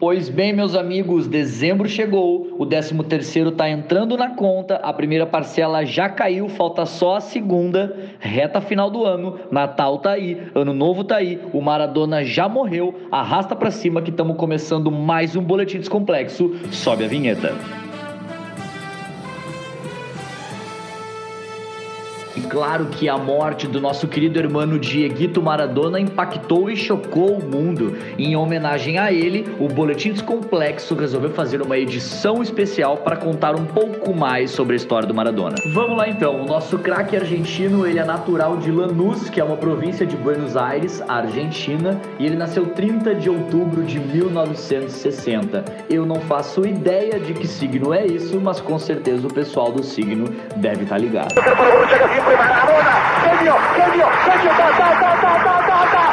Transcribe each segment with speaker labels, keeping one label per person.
Speaker 1: Pois bem, meus amigos, dezembro chegou, o 13 terceiro está entrando na conta, a primeira parcela já caiu, falta só a segunda, reta final do ano, Natal tá aí, Ano Novo tá aí, o Maradona já morreu, arrasta para cima que estamos começando mais um Boletim Descomplexo, sobe a vinheta. Claro que a morte do nosso querido irmão Dieguito Maradona impactou e chocou o mundo. Em homenagem a ele, o Boletim Descomplexo resolveu fazer uma edição especial para contar um pouco mais sobre a história do Maradona. Vamos lá então, o nosso craque argentino, ele é natural de Lanús, que é uma província de Buenos Aires, Argentina, e ele nasceu 30 de outubro de 1960. Eu não faço ideia de que signo é isso, mas com certeza o pessoal do signo deve estar tá ligado. Maradona, genio, genio, genio, ta, ta, ta, ta, ta, ta, ta.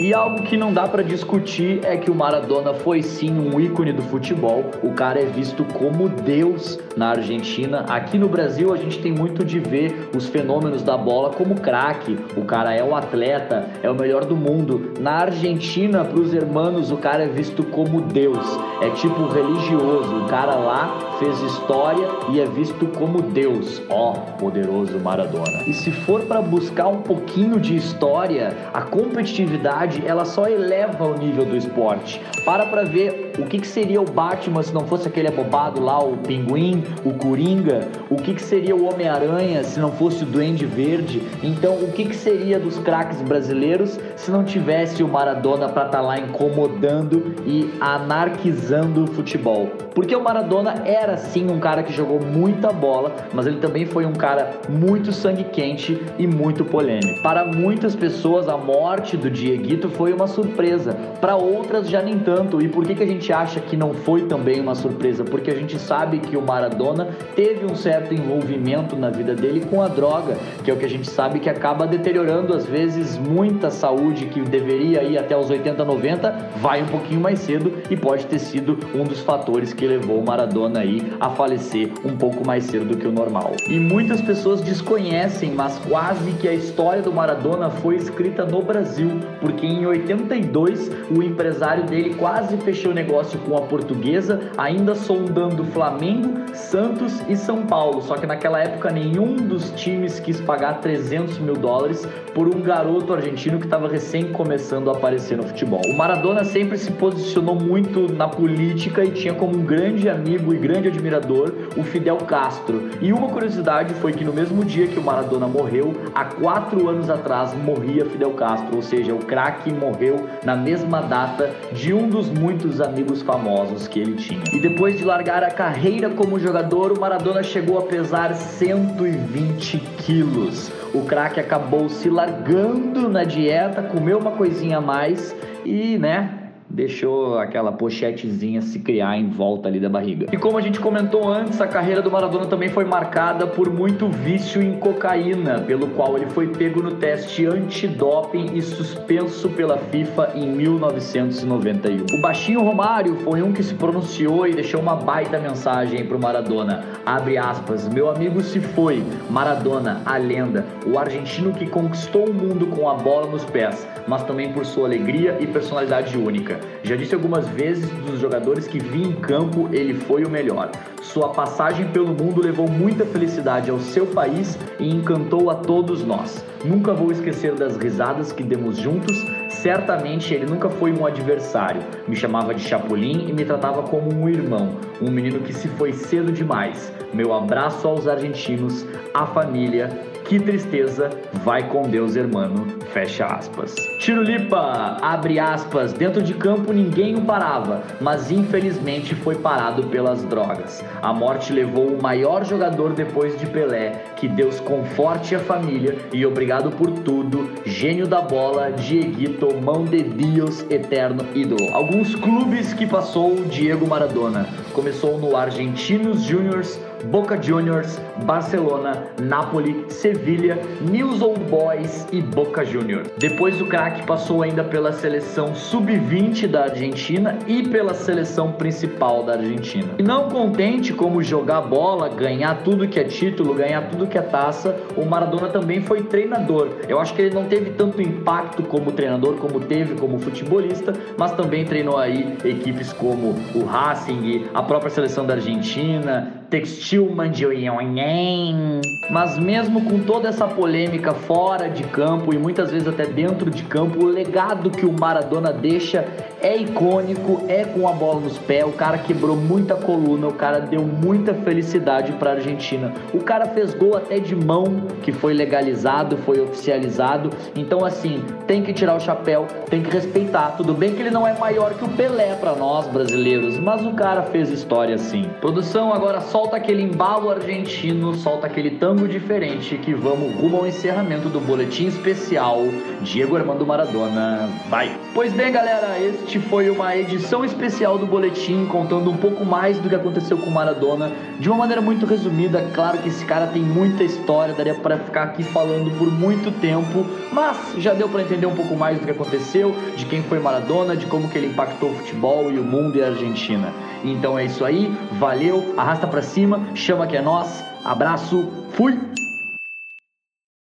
Speaker 1: E algo que não dá para discutir é que o Maradona foi sim um ícone do futebol. O cara é visto como Deus na Argentina. Aqui no Brasil a gente tem muito de ver os fenômenos da bola como craque. O cara é o atleta, é o melhor do mundo. Na Argentina, para os hermanos, o cara é visto como Deus. É tipo religioso. O cara lá fez história e é visto como Deus. Ó, oh, poderoso Maradona. E se for para buscar um pouquinho de história, a competitividade ela só eleva o nível do esporte. Para pra ver o que, que seria o Batman se não fosse aquele abobado lá, o Pinguim, o Coringa, o que, que seria o Homem-Aranha se não fosse o Duende Verde. Então, o que, que seria dos craques brasileiros se não tivesse o Maradona para estar tá lá incomodando e anarquizando o futebol? Porque o Maradona era sim um cara que jogou muita bola, mas ele também foi um cara muito sangue quente e muito polêmico. Para muitas pessoas, a morte do Dieguito foi uma surpresa, para outras já nem tanto. E por que, que a gente acha que não foi também uma surpresa? Porque a gente sabe que o Maradona teve um certo envolvimento na vida dele com a droga, que é o que a gente sabe que acaba deteriorando às vezes muita saúde que deveria ir até os 80, 90, vai um pouquinho mais cedo e pode ter sido um dos fatores que levou o Maradona aí a falecer um pouco mais cedo do que o normal. E muitas pessoas desconhecem, mas quase que a história do Maradona foi escrita no Brasil, porque em 82 o empresário dele quase fechou negócio com a portuguesa, ainda sondando Flamengo, Santos e São Paulo. Só que naquela época nenhum dos times quis pagar 300 mil dólares por um garoto argentino que estava recém começando a aparecer no futebol. O Maradona sempre se posicionou muito na política e tinha como um grande amigo e grande admirador, o Fidel Castro. E uma curiosidade foi que no mesmo dia que o Maradona morreu, há quatro anos atrás morria Fidel Castro, ou seja, o craque morreu na mesma data de um dos muitos amigos famosos que ele tinha. E depois de largar a carreira como jogador, o Maradona chegou a pesar 120 quilos. O craque acabou se largando na dieta, comeu uma coisinha a mais e, né, deixou aquela pochetezinha se criar em volta ali da barriga. E como a gente comentou antes, a carreira do Maradona também foi marcada por muito vício em cocaína, pelo qual ele foi pego no teste antidoping e suspenso pela FIFA em 1991. O baixinho Romário foi um que se pronunciou e deixou uma baita mensagem pro Maradona. Abre aspas, meu amigo se foi, Maradona, a lenda, o argentino que conquistou o mundo com a bola nos pés, mas também por sua alegria e personalidade única. Já disse algumas vezes dos jogadores que vi em campo, ele foi o melhor. Sua passagem pelo mundo levou muita felicidade ao seu país e encantou a todos nós. Nunca vou esquecer das risadas que demos juntos. Certamente ele nunca foi um adversário. Me chamava de Chapolin e me tratava como um irmão, um menino que se foi cedo demais. Meu abraço aos argentinos, à família que tristeza, vai com Deus, hermano. Fecha aspas. Tirulipa, abre aspas. Dentro de campo ninguém o parava, mas infelizmente foi parado pelas drogas. A morte levou o maior jogador depois de Pelé. Que Deus conforte a família e obrigado por tudo. Gênio da bola, Dieguito, mão de Deus, eterno ídolo. Alguns clubes que passou Diego Maradona. Começou no Argentinos Juniors, Boca Juniors, Barcelona, Napoli, Sevilha, News Old Boys e Boca Juniors. Depois o craque passou ainda pela seleção sub-20 da Argentina e pela seleção principal da Argentina. E não contente como jogar bola, ganhar tudo que é título, ganhar tudo que é taça, o Maradona também foi treinador. Eu acho que ele não teve tanto impacto como treinador como teve como futebolista, mas também treinou aí equipes como o Racing, a própria seleção da Argentina, Textil Mandioinhonhen. Mas mesmo com toda essa polêmica fora de campo e muitas vezes até dentro de campo, o legado que o Maradona deixa é icônico, é com a bola nos pés. O cara quebrou muita coluna, o cara deu muita felicidade para a Argentina. O cara fez gol até de mão, que foi legalizado, foi oficializado. Então assim, tem que tirar o chapéu, tem que respeitar. Tudo bem que ele não é maior que o Pelé para nós brasileiros, mas o cara fez história assim. Produção agora solta aquele embalo argentino, solta aquele tango diferente que vamos rumo ao encerramento do boletim especial Diego Armando Maradona. Vai! Pois bem, galera, este foi uma edição especial do boletim contando um pouco mais do que aconteceu com Maradona de uma maneira muito resumida. Claro que esse cara tem muita história, daria para ficar aqui falando por muito tempo, mas já deu para entender um pouco mais do que aconteceu, de quem foi Maradona, de como que ele impactou o futebol e o mundo e a Argentina. Então é isso aí, valeu, arrasta para cima, chama que é nós, abraço, fui!